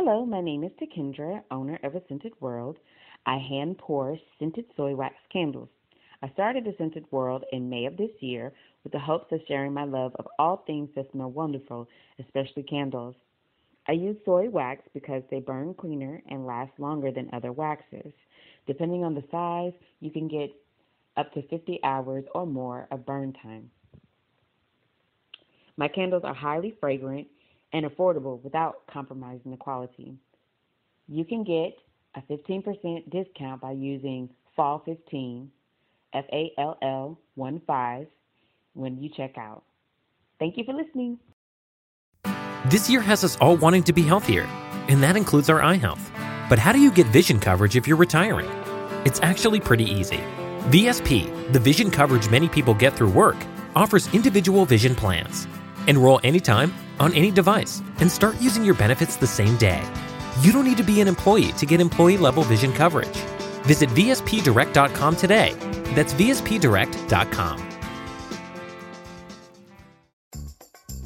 Hello, my name is TaKendra, owner of A Scented World. I hand pour scented soy wax candles. I started A Scented World in May of this year with the hopes of sharing my love of all things that smell wonderful, especially candles. I use soy wax because they burn cleaner and last longer than other waxes. Depending on the size, you can get up to 50 hours or more of burn time. My candles are highly fragrant and affordable without compromising the quality. You can get a 15% discount by using FALL15, F A L L 1 5, when you check out. Thank you for listening. This year has us all wanting to be healthier, and that includes our eye health. But how do you get vision coverage if you're retiring? It's actually pretty easy. VSP, the vision coverage many people get through work, offers individual vision plans. Enroll anytime, on any device, and start using your benefits the same day. You don't need to be an employee to get employee level vision coverage. Visit VSPDirect.com today. That's VSPDirect.com.